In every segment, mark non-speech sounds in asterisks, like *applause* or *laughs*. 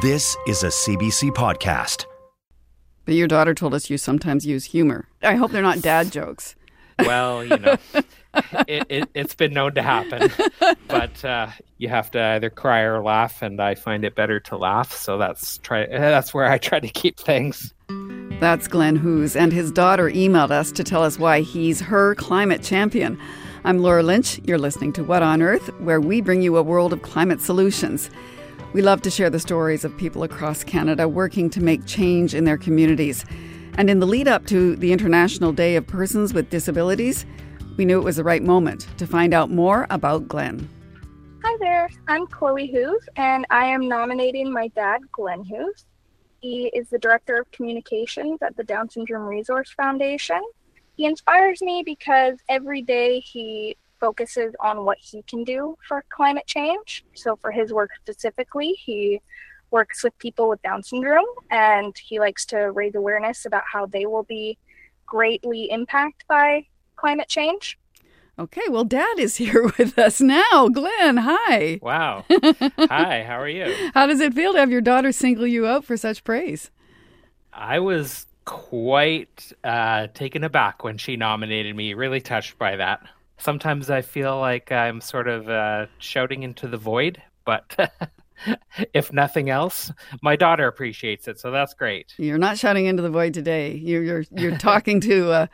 This is a CBC podcast. But your daughter told us you sometimes use humor. I hope they're not dad *laughs* jokes. Well, you know, *laughs* it, it, has been known to happen, but uh, you have to either cry or laugh, and I find it better to laugh. So that's try. That's where I try to keep things. That's Glen Hoos, and his daughter emailed us to tell us why he's her climate champion. I'm Laura Lynch. You're listening to What on Earth, where we bring you a world of climate solutions. We love to share the stories of people across Canada working to make change in their communities. And in the lead up to the International Day of Persons with Disabilities, we knew it was the right moment to find out more about Glen. Hi there, I'm Chloe Hoos, and I am nominating my dad, Glen Hoos. He is the Director of Communications at the Down Syndrome Resource Foundation. He inspires me because every day he focuses on what he can do for climate change. So, for his work specifically, he works with people with Down syndrome and he likes to raise awareness about how they will be greatly impacted by climate change. Okay, well, Dad is *laughs* here with us now. Glen, hi. Wow. *laughs* hi, how are you? How does it feel to have your daughter single you out for such praise? I was quite uh, taken aback when she nominated me, really touched by that sometimes I feel like I'm sort of uh, shouting into the void, but *laughs* if nothing else, my daughter appreciates it, so that's great. You're not shouting into the void today. You're you're, you're talking to uh,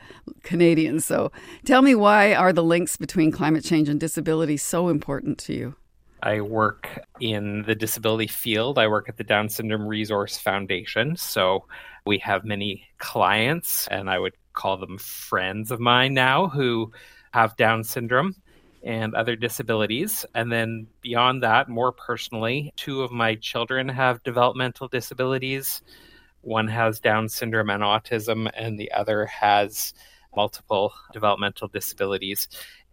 Canadians. So tell me why are the links between climate change and disability so important to you? I work in the disability field. I work at the Down Syndrome Resource Foundation. So we have many clients, and I would call them friends of mine now who have Down syndrome and other disabilities. And then beyond that, more personally, two of my children have developmental disabilities. One has Down syndrome and autism, and the other has multiple developmental disabilities.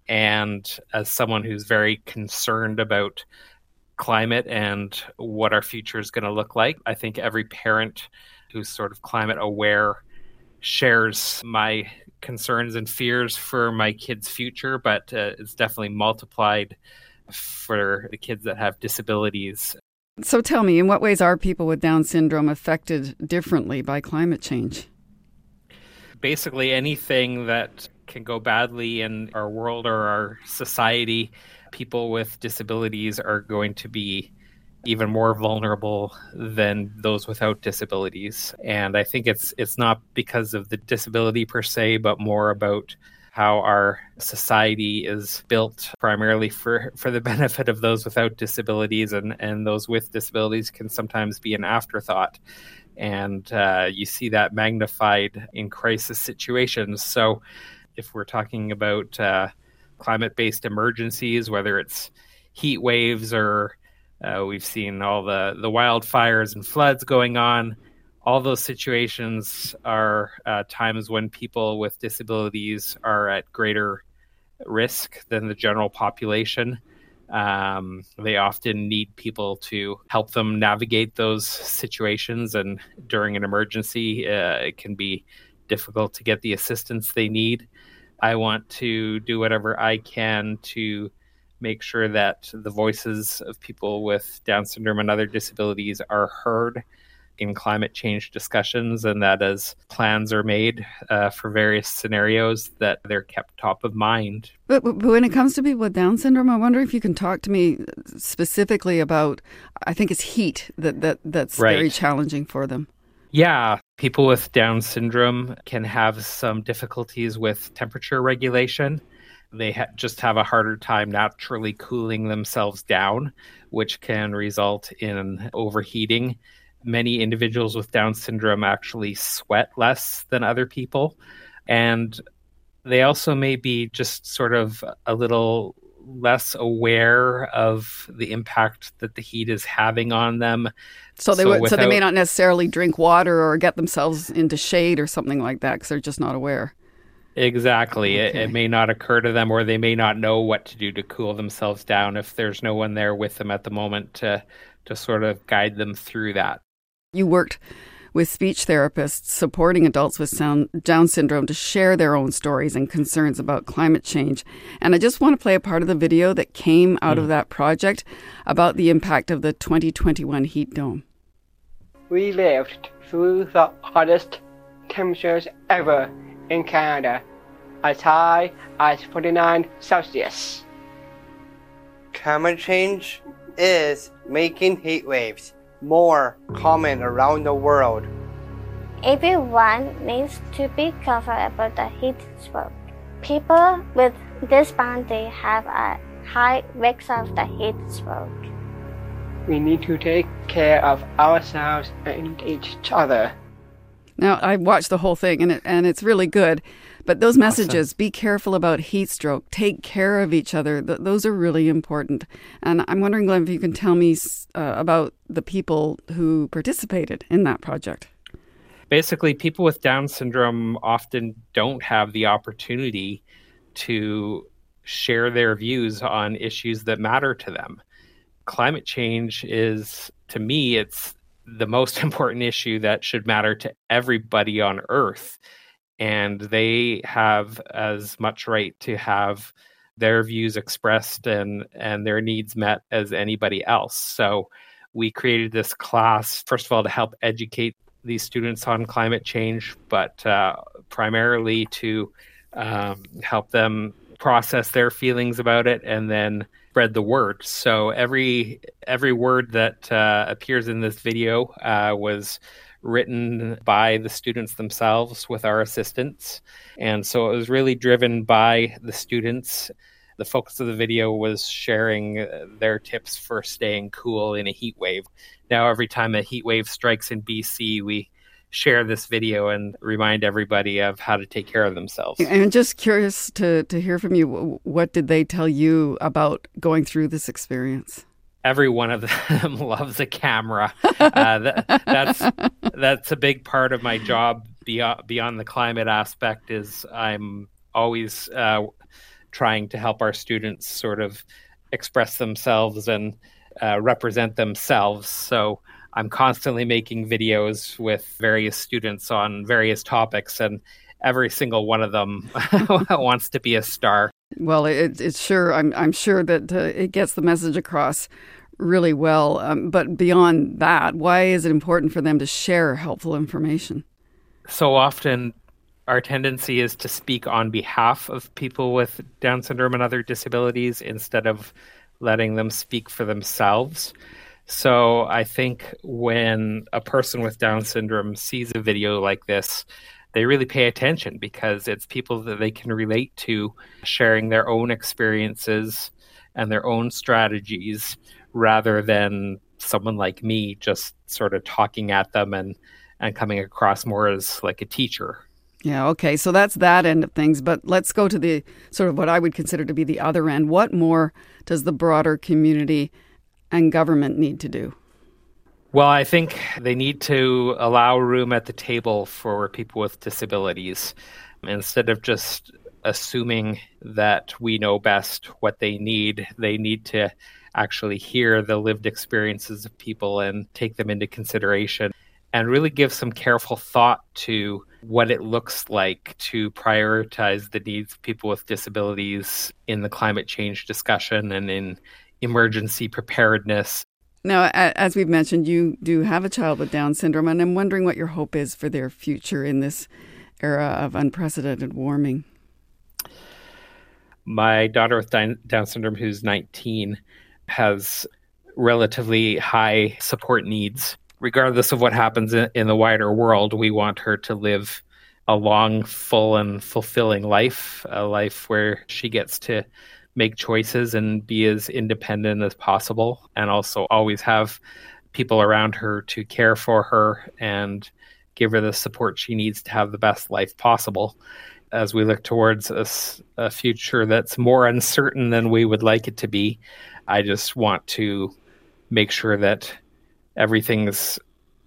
And as someone who's very concerned about climate and what our future is going to look like, I think every parent who's sort of climate aware shares my concerns and fears for my kids' future, but uh, it's definitely multiplied for the kids that have disabilities. So tell me, in what ways are people with Down syndrome affected differently by climate change? Basically, anything that can go badly in our world or our society, people with disabilities are going to be even more vulnerable than those without disabilities. And I think it's it's not because of the disability per se, but more about how our society is built primarily for, for the *laughs* benefit of those without disabilities and, and those with disabilities can sometimes be an afterthought. And uh, you see that magnified in crisis situations. So if we're talking about uh, climate based emergencies, whether it's heat waves or uh, we've seen all the, the wildfires and floods going on. All those situations are uh, times when people with disabilities are at greater risk than the general population. Um, they often need people to help them navigate those situations, and during an emergency, uh, it can be difficult to get the assistance they need. I want to do whatever I can to make sure that the voices of people with Down syndrome and other disabilities are heard in climate change discussions and that as plans are made uh, for various scenarios that they're kept top of mind. But, but, when it comes to people with down syndrome i wonder if you can talk to me specifically about i think it's heat that, that that's right. very challenging for them. Yeah. People with down syndrome can have some difficulties with temperature regulation they ha- just have a harder time naturally cooling themselves down, which can result in overheating. Many individuals with Down syndrome actually sweat less than other people. And they also may be just sort of a little less aware of the impact that the heat is having on them. So they so, without, so they may not necessarily drink water or get themselves into shade or something like that because they're just not aware. Exactly. Okay. It, it, may not occur to them, or they may not know what to do to cool themselves down if there's no one there with them at the moment to to sort of guide them through that. You worked with speech therapists supporting adults with Down syndrome to share their own stories and concerns about climate change. And I just want to play a part of the video that came out mm. of that project about the impact of the 2021 heat dome. We lived through the hottest temperatures ever in Canada, as high as 49 Celsius. Climate change is making heat waves more common around the world. Everyone needs to be careful about the heat stroke. People with disability have a high risk of the heat stroke. We need to take care of ourselves and each other. Now, I watched the whole thing and it, and it's really good. But those messages, awesome. be careful about heat stroke, take care of each other, th- those are really important. And I'm wondering, Glen, if you can tell me uh, about the people who participated in that project. Basically, people with Down syndrome often don't have the opportunity to share their views on issues that matter to them. Climate change is, to me, it's the most *laughs* important issue that should matter to everybody on Earth. And they have as much right to have their views expressed and and their needs met as anybody else. So we created this class first of all to help educate these students on climate change but uh, primarily to um, help them process their feelings about it and then spread the word so every every word that uh, appears in this video uh, was written by the students themselves with our assistants. And so it was really driven by the students. The focus of the video was sharing uh, their tips for staying cool in a heat wave. Now, every time a heat wave strikes in BC, we share this video and remind everybody of how to take care of themselves. And just curious to, to hear from you, what did they tell you about going through this experience? every one of them *laughs* loves a camera. *laughs* Uh, that, that's that's a big part of my job beyond beyond the climate aspect. Is I'm always uh, trying to help our students sort of express themselves and uh, represent themselves. So I'm constantly making videos with various students on various topics, and every single one of them *laughs* wants to be a star. Well, it, it's sure. I'm I'm sure that uh, it gets the message across really well. Um, but beyond that, why is it important for them to share helpful information? So often, our tendency is to speak on behalf of people with Down syndrome and other disabilities instead of letting them speak for themselves. So I think when a person with Down syndrome sees a video like this, they really pay attention because it's people that they can relate to sharing their own experiences and their own strategies rather than someone like me just sort of talking at them and and coming across more as like a teacher. Yeah, okay. So that's that end of things, but let's go to the sort of what I would consider to be the other end. What more does the broader community and government need to do? Well, I think they need to allow room at the table for people with disabilities instead of just assuming that we know best what they need. They need to actually hear the lived experiences of people and take them into consideration and really give some careful thought to what it looks like to prioritize the needs of people with disabilities in the climate change discussion and in emergency preparedness. Now, as we've mentioned, you do have a child with Down syndrome, and I'm wondering what your hope is for their future in this era of unprecedented warming. My daughter with Down syndrome, who's 19, has relatively high support needs. Regardless of what happens in, the wider world, we want her to live a long, full, and fulfilling life, a life where she gets to make choices and be as independent as possible, and also always have people around her to care for her and give her the support she needs to have the best life possible. as we look towards a, a future that's more uncertain than we would like it to be, I just want to make sure that everything's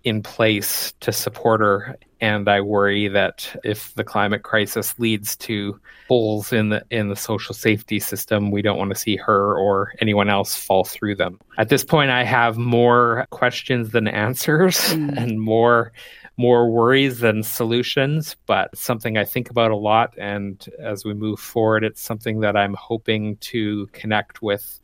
in place to support her. And I worry that if the climate crisis leads to holes in the in the social safety system, we don't want to see her or anyone else fall through them. At this point, I have more questions than answers, mm. *laughs* and more more worries than solutions, but something I think about a lot. And as we move forward, it's something that I'm hoping to connect with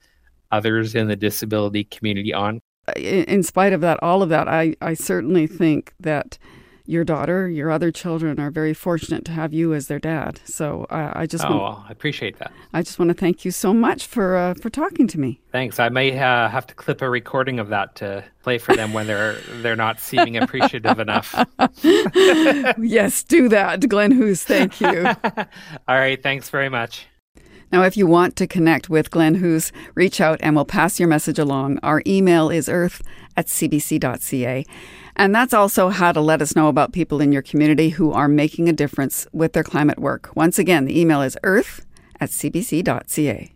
others in the disability community on. In spite of that, all of that, I, I certainly think that your daughter, your other children are very fortunate to have you as their dad. So uh, I just oh, want, I appreciate that. I just want to thank you so much for uh, for talking to me. Thanks. I may uh, have to clip a recording of that to play for them when they're they're not seeming appreciative enough. *laughs* yes, do that, Glen Hoos. Thank you. *laughs* All right. Thanks very much. Now, if you want to connect with Glen Hoos, reach out and we'll pass your message along. Our email is earth at cbc.ca. And that's also how to let us know about people in your community who are making a difference with their climate work. Once again, the email is earth at cbc.ca.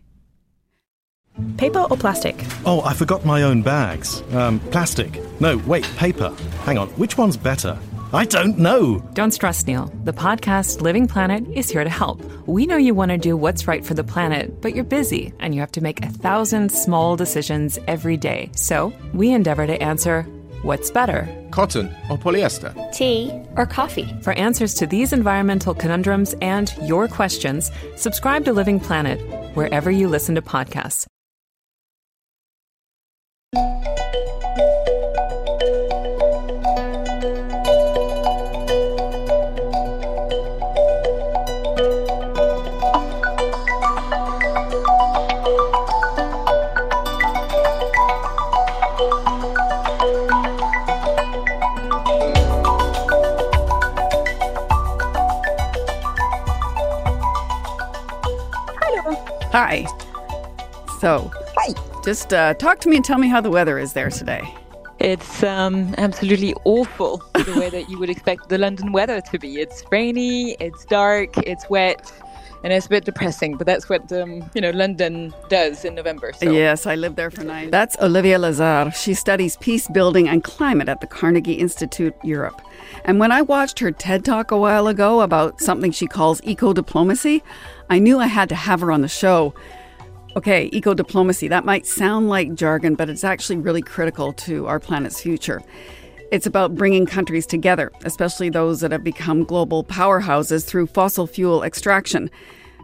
Paper or plastic? Oh, I forgot my own bags. Um, plastic. No, wait, paper. Hang on, which one's better? I don't know. Don't stress, Neil. The podcast Living Planet is here to help. We know you want to do what's right for the planet, but you're busy and you have to make a thousand small decisions every day. So we endeavor to answer What's better? Cotton or polyester? Tea or coffee? For answers to these environmental conundrums and your questions, subscribe to Living Planet wherever you listen to podcasts. Hi. So, hi. Just uh, talk to me and tell me how the weather is there today. It's um, absolutely awful the way that you would expect the London weather to be. It's rainy, it's dark, it's wet, and it's a bit depressing. But that's what um, you know London does in November. So. Yes, I lived there for nine. That's Olivia Lazard. She studies peace building and climate at the Carnegie Institute Europe. And when I watched her TED talk a while ago about something she calls eco diplomacy, I knew I had to have her on the show. Okay, eco diplomacy, that might sound like jargon, but it's actually really critical to our planet's future. It's about bringing countries together, especially those that have become global powerhouses through fossil fuel extraction,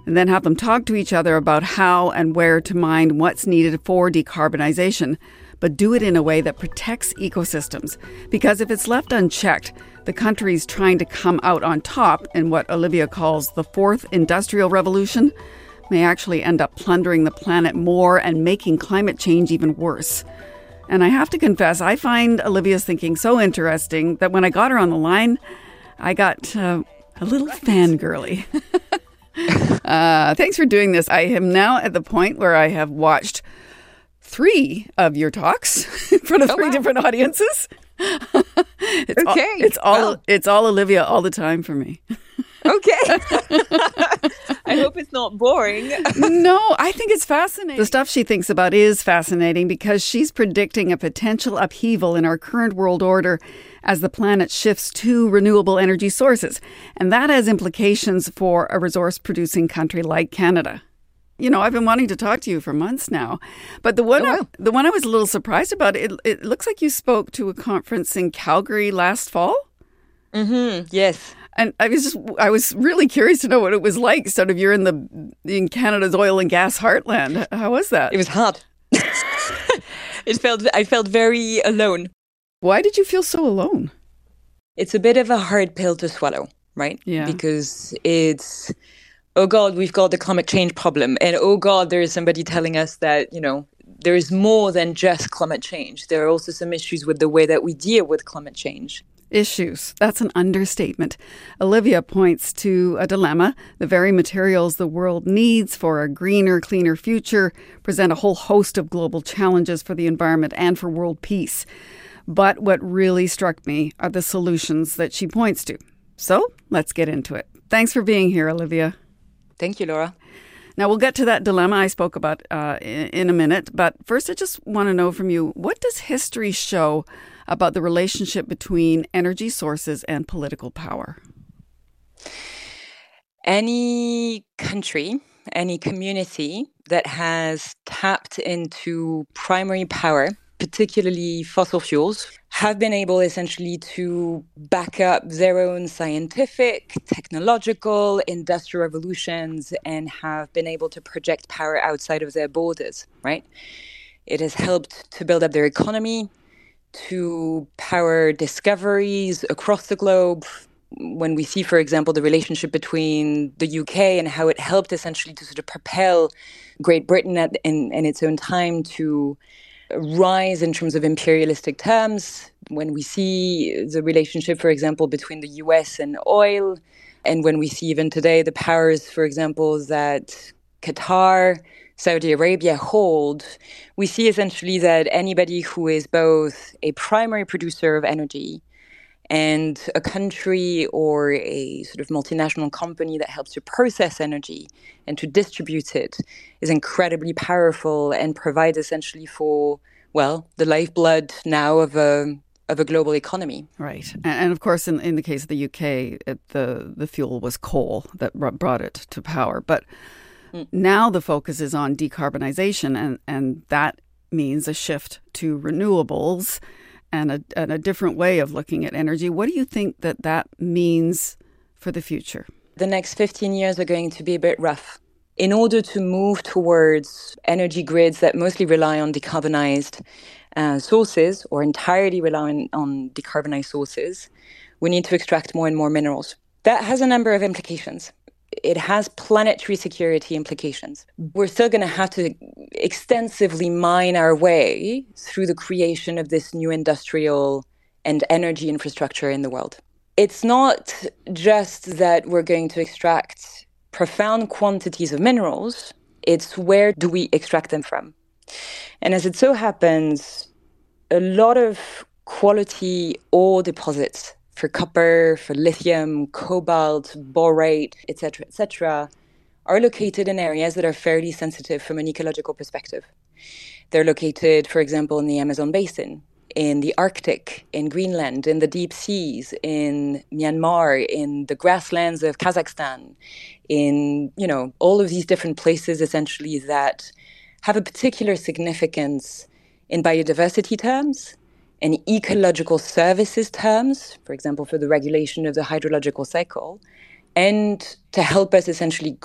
and then have them talk to each other about how and where to mine what's needed for decarbonization, but do it in a way that protects ecosystems. Because if it's left unchecked, the countries trying to come out on top in what Olivia calls the fourth industrial revolution may actually end up plundering the planet more and making climate change even worse. And I have to confess, I find Olivia's thinking so interesting that when I got her on the line, I got uh, a little fangirly. *laughs* uh, thanks for doing this. I am now at the point where I have watched three of your talks *laughs* for the oh, three wow. different audiences. It's okay. All, it's all well. it's all Olivia all the time for me. okay. *laughs* *laughs* I hope it's not boring. no, I think it's fascinating. The stuff she thinks about is fascinating because she's predicting a potential upheaval in our current world order as the planet shifts to renewable energy sources. And that has implications for a resource producing country like Canada you know, I've been wanting to talk to you for months now. But the one, oh, wow. I, the one I was a little surprised about, it, it looks like you spoke to a conference in Calgary last fall. Mm-hmm. Yes. And I was just, I was really curious to know what it was like. Sort of, you're in the in Canada's oil and gas heartland. How was that? It was hard. *laughs* it felt, I felt very alone. Why did you feel so alone? It's a bit of a hard pill to swallow, right? Yeah. Because it's oh God, we've got the climate change problem. And oh God, there is somebody telling us that, you know, there is more than just climate change. There are also some issues with the way that we deal with climate change. Issues. That's an understatement. Olivia points to a dilemma. The very materials the world needs for a greener, cleaner future present a whole host of global challenges for the environment and for world peace. But what really struck me are the solutions that she points to. So let's get into it. Thanks for being here, Olivia. Thank you, Laura. Now, we'll get to that dilemma I spoke about uh, in, in a minute. But first, I just want to know from you what does history show about the relationship between energy sources and political power? Any country, any community that has tapped into primary power particularly fossil fuels, have been able essentially to back up their own scientific, technological, industrial revolutions and have been able to project power outside of their borders, right? It has helped to build up their economy, to power discoveries across the globe. When we see, for example, the relationship between the UK and how it helped essentially to sort of propel Great Britain at, in, in its own time to rise in terms of imperialistic terms. When we see the relationship, for example, between the US and oil, and when we see even today the powers, for example, that Qatar, Saudi Arabia hold, we see essentially that anybody who is both a primary producer of energy and a country or a sort of multinational company that helps to process energy and to distribute it is incredibly powerful and provides essentially for well the lifeblood now of a of a global economy. Right, and, and of course, in in the case of the UK, it, the the fuel was coal that brought it to power, but. Mm. Now the focus is on decarbonization, and, and that means a shift to renewables and a, and a different way of looking at energy. What do you think that that means for the future? The next 15 years are going to be a bit rough. In order to move towards energy grids that mostly rely on decarbonized uh, sources or entirely rely on, on decarbonized sources, we need to extract more and more minerals. That has a number of implications it has planetary security implications. We're still going to have to extensively mine our way through the creation of this new industrial and energy infrastructure in the world. It's not just that we're going to extract profound quantities of minerals, it's where do we extract them from? And as it so happens, a lot of quality ore deposits for copper, for lithium, cobalt, borate, etc., etc., are located in areas that are fairly sensitive from an ecological perspective. They're located, for example, in the Amazon basin, in the Arctic, in Greenland, in the deep seas, in Myanmar, in the grasslands of Kazakhstan, in you know all of these different places essentially that have a particular significance in biodiversity terms and ecological services terms, for example, for the regulation of the hydrological cycle, and to help us essentially,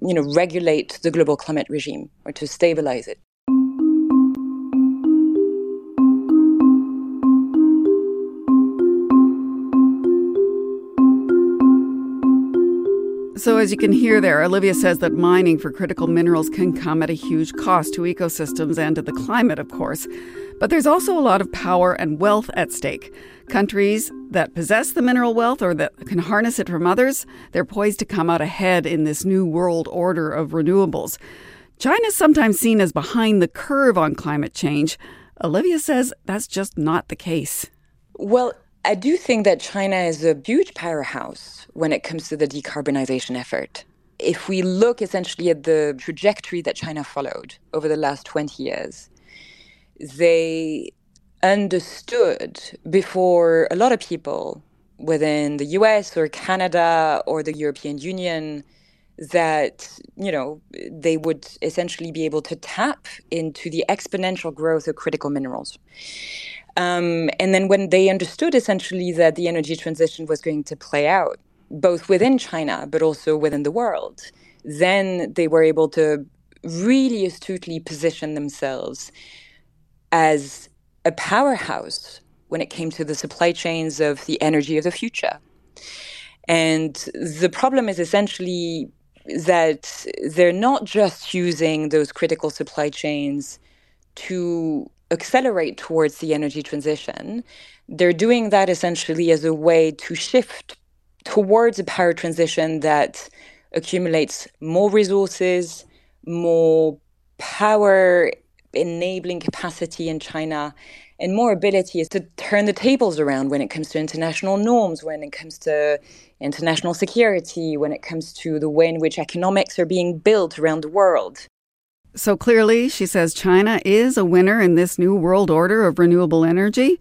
you know, regulate the global climate regime or to stabilize it. So, as you can hear there, Olivia says that mining for critical minerals can come at a huge cost to ecosystems and to the climate, of course. But there's also a lot of power and wealth at stake. Countries that possess the mineral wealth or that can harness it from others, they're poised to come out ahead in this new world order of renewables. China's sometimes seen as behind the curve on climate change. Olivia says that's just not the case. Well, I do think that China is a huge powerhouse when it comes to the decarbonization effort. If we look essentially at the trajectory that China followed over the last 20 years, they understood before a lot of people within the US or Canada or the European Union that you know they would essentially be able to tap into the exponential growth of critical minerals. Um, and then when they understood essentially that the energy transition was going to play out, both within China, but also within the world, then they were able to really astutely position themselves as a powerhouse when it came to the supply chains of the energy of the future. And the problem is essentially that they're not just using those critical supply chains to accelerate towards the energy transition, they're doing that essentially as a way to shift towards a power transition that accumulates more resources, more power enabling capacity in China, and more ability is to turn the tables around when it comes to international norms, when it comes to international security, when it comes to the way in which economics are being built around the world. So clearly, she says China is a winner in this new world order of renewable energy.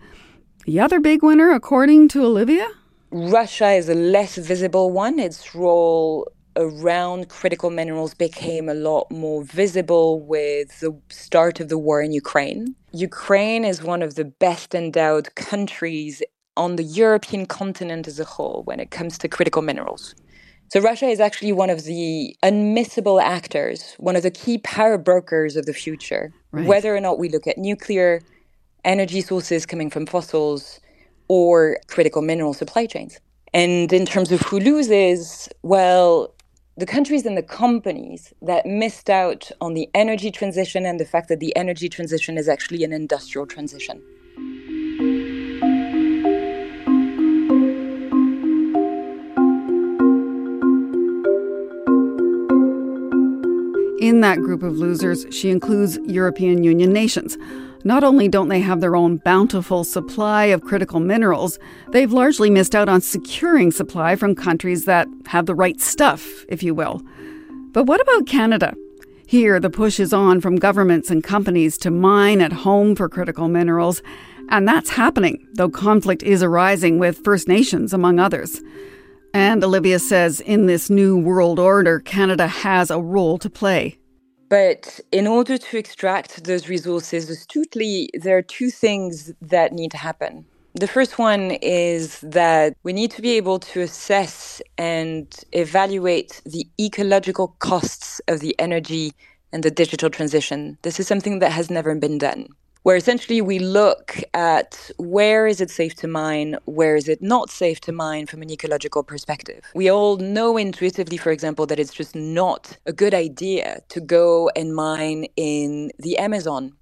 The other big winner, according to Olivia? Russia is a less visible one. Its role around critical minerals became a lot more visible with the start of the war in Ukraine. Ukraine is one of the best endowed countries on the European continent as a whole when it comes to critical minerals. So Russia is actually one of the unmissable actors, one of the key power brokers of the future. Right. Whether or not we look at nuclear, energy sources coming from fossils, or critical mineral supply chains. And in terms of who loses, well, the countries and the companies that missed out on the energy transition and the fact that the energy transition is actually an industrial transition. In that group of losers, she includes European Union nations. Not only don't they have their own bountiful supply of critical minerals, they've largely missed out on securing supply from countries that have the right stuff, if you will. But what about Canada? Here, the push is on from governments and companies to mine at home for critical minerals, and that's happening, though conflict is arising with First Nations, among others. And Olivia says in this new world order, Canada has a role to play. But in order to extract those resources astutely, there are two things that need to happen. The first one is that we need to be able to assess and evaluate the ecological costs of the energy and the digital transition. This is something that has never been done where essentially we look at where is it safe to mine, where is it not safe to mine from an ecological perspective. We all know intuitively, for example, that it's just not a good idea to go and mine in the Amazon.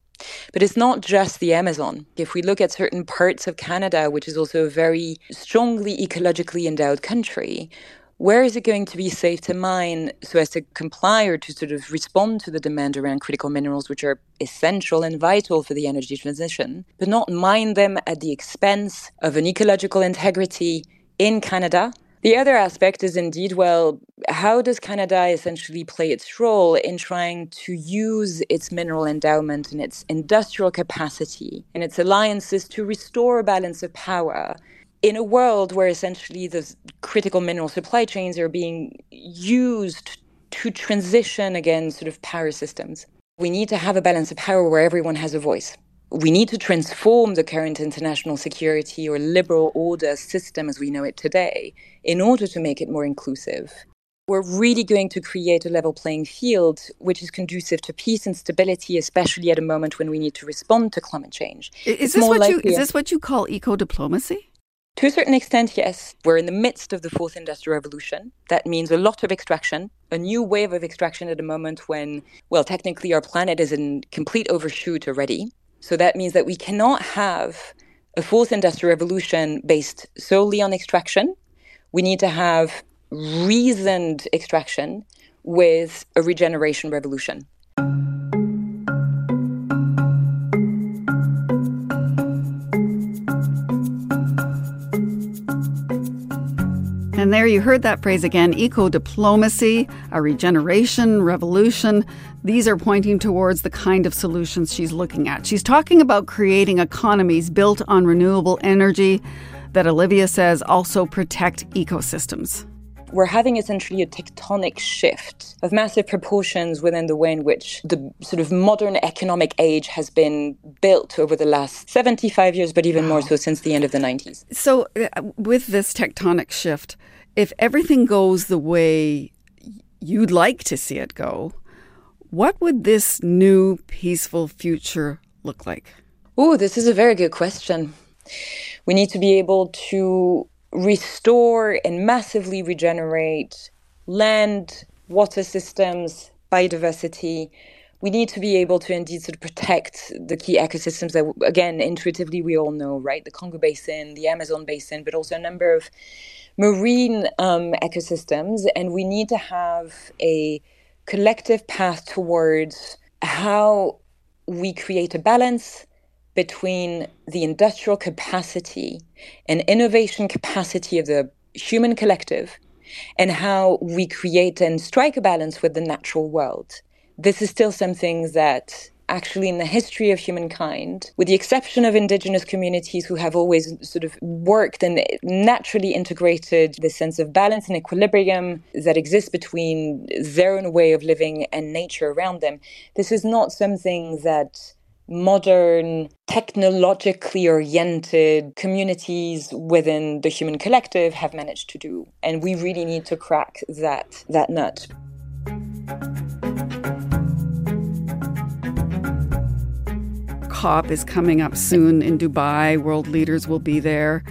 But it's not just the Amazon. If we look at certain parts of Canada, which is also a very strongly ecologically endowed country, where is it going to be safe to mine so as to comply or to sort of respond to the demand around critical minerals, which are essential and vital for the energy transition, but not mine them at the expense of an ecological integrity in Canada? The other aspect is indeed, well, how does Canada essentially play its role in trying to use its mineral endowment and its industrial capacity and its alliances to restore a balance of power in a world where essentially the critical mineral supply chains are being used to transition again sort of power systems. We need to have a balance of power where everyone has a voice. We need to transform the current international security or liberal order system as we know it today in order to make it more inclusive. We're really going to create a level playing field which is conducive to peace and stability, especially at a moment when we need to respond to climate change. Is, this what, you, is this what you call eco diplomacy? To a certain extent, yes. We're in the midst of the fourth industrial revolution. That means a lot of extraction, a new wave of extraction at a moment when, well, technically our planet is in complete overshoot already. So that means that we cannot have a fourth industrial revolution based solely on extraction. We need to have reasoned extraction with a regeneration revolution. And there you heard that phrase again eco diplomacy, a regeneration revolution. These are pointing towards the kind of solutions she's looking at. She's talking about creating economies built on renewable energy that Olivia says also protect ecosystems we're having essentially a tectonic shift of massive proportions within the way in which the sort of modern economic age has been built over the last 75 years, but even more so since the end of the 90s. So, uh, with this tectonic shift, if everything goes the way you'd like to see it go, what would this new peaceful future look like? Oh, this is a very good question. We need to be able to restore and massively regenerate land, water systems, biodiversity. We need to be able to indeed sort of protect the key ecosystems that, again, intuitively we all know, right? The Congo Basin, the Amazon Basin, but also a number of marine um, ecosystems, and we need to have a collective path towards how we create a balance between the industrial capacity and innovation capacity of the human collective and how we create and strike a balance with the natural world. This is still something that actually in the history of humankind, with the exception of indigenous communities who have always sort of worked and naturally integrated the sense of balance and equilibrium that exists between their own way of living and nature around them, this is not something that modern, technologically oriented communities within the human collective have managed to do. And we really need to crack that, that nut. COP is coming up soon in Dubai. World leaders will be there.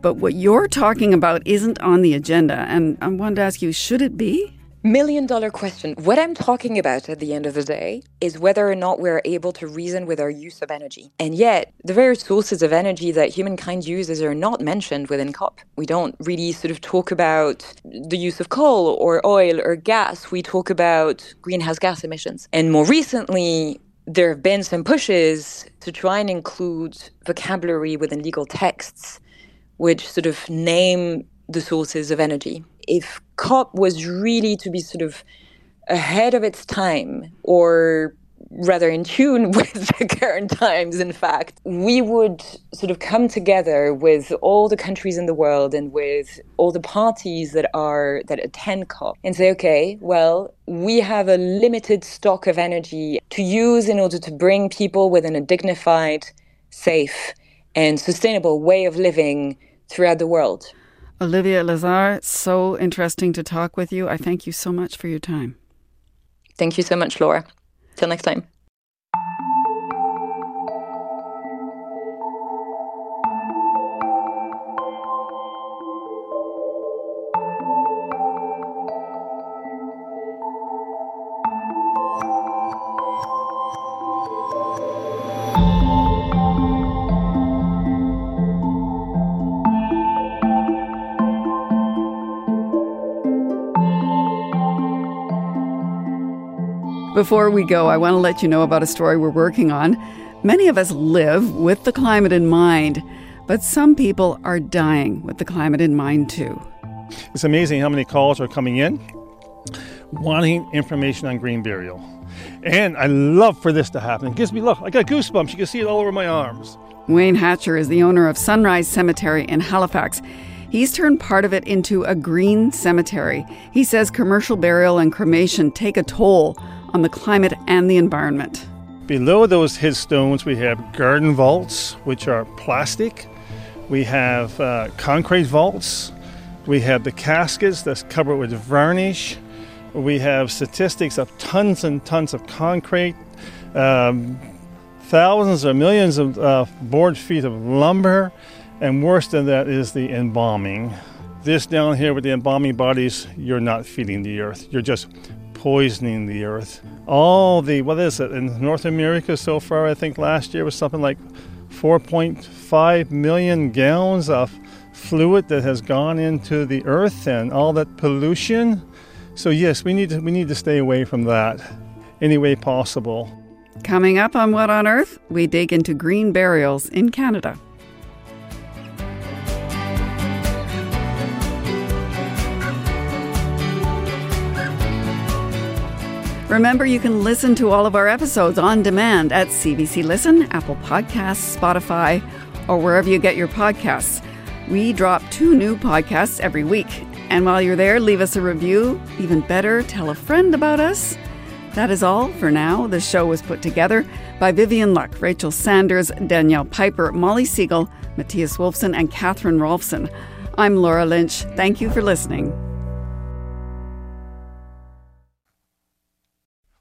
But what you're talking about isn't on the agenda. And I wanted to ask you should it be? Million dollar question. What I'm talking about at the end of the day is whether or not we're able to reason with our use of energy. And yet, the various sources of energy that humankind uses are not mentioned within COP. We don't really sort of talk about the use of coal or oil or gas. We talk about greenhouse gas emissions. And more recently, there have been some pushes to try and include vocabulary within legal texts which sort of name the sources of energy. If COP was really to be sort of ahead of its time or rather in tune *laughs* with the current times, in fact, we would sort of come together with all the countries in the world and with all the parties that are that attend COP and say, okay, well, we have a limited stock of energy to use in order to bring people within a dignified, safe, and sustainable way of living throughout the world. Olivia Lazard, so interesting to talk with you. I thank you so much for your time. Thank you so much, Laura. Till next time. Before we go, I want to let you know about a story we're working on. Many of us live with the climate in mind, but some people are dying with the climate in mind too. It's amazing how many calls are coming in wanting information on green burial. And I love for this to happen. It gives me, look, I got goosebumps. You can see it all over my arms. Wayne Hatcher is the owner of Sunrise Cemetery in Halifax. He's turned part of it into a green cemetery. He says commercial burial and cremation take a toll on the climate and the environment. Below those headstones, we have garden vaults, which are plastic. We have uh, concrete vaults. We have the caskets that's covered with varnish. We have statistics of tons and tons of concrete, um, thousands or millions of uh, board feet of lumber, and worse than that is the embalming. This down here with the embalming bodies, you're not feeding the earth. You're just poisoning the earth. All the, what is it, in North America so far, I think last year was something like 4.5 million gallons of fluid that has gone into the earth and all that pollution. So yes, we need to, we need to stay away from that any way possible. Coming up on What on Earth, we dig into green burials in Canada. Remember, you can listen to all of our episodes on demand at CBC Listen, Apple Podcasts, Spotify, or wherever you get your podcasts. We drop two new podcasts every week. And while you're there, leave us a review. Even better, tell a friend about us. That is all for now. The show was put together by Vivian Luk, Rachel Sanders, Danielle Piper, Molly Segal, Matthias Wolfson, and Catherine Rolfsen. I'm Laura Lynch. Thank you for listening.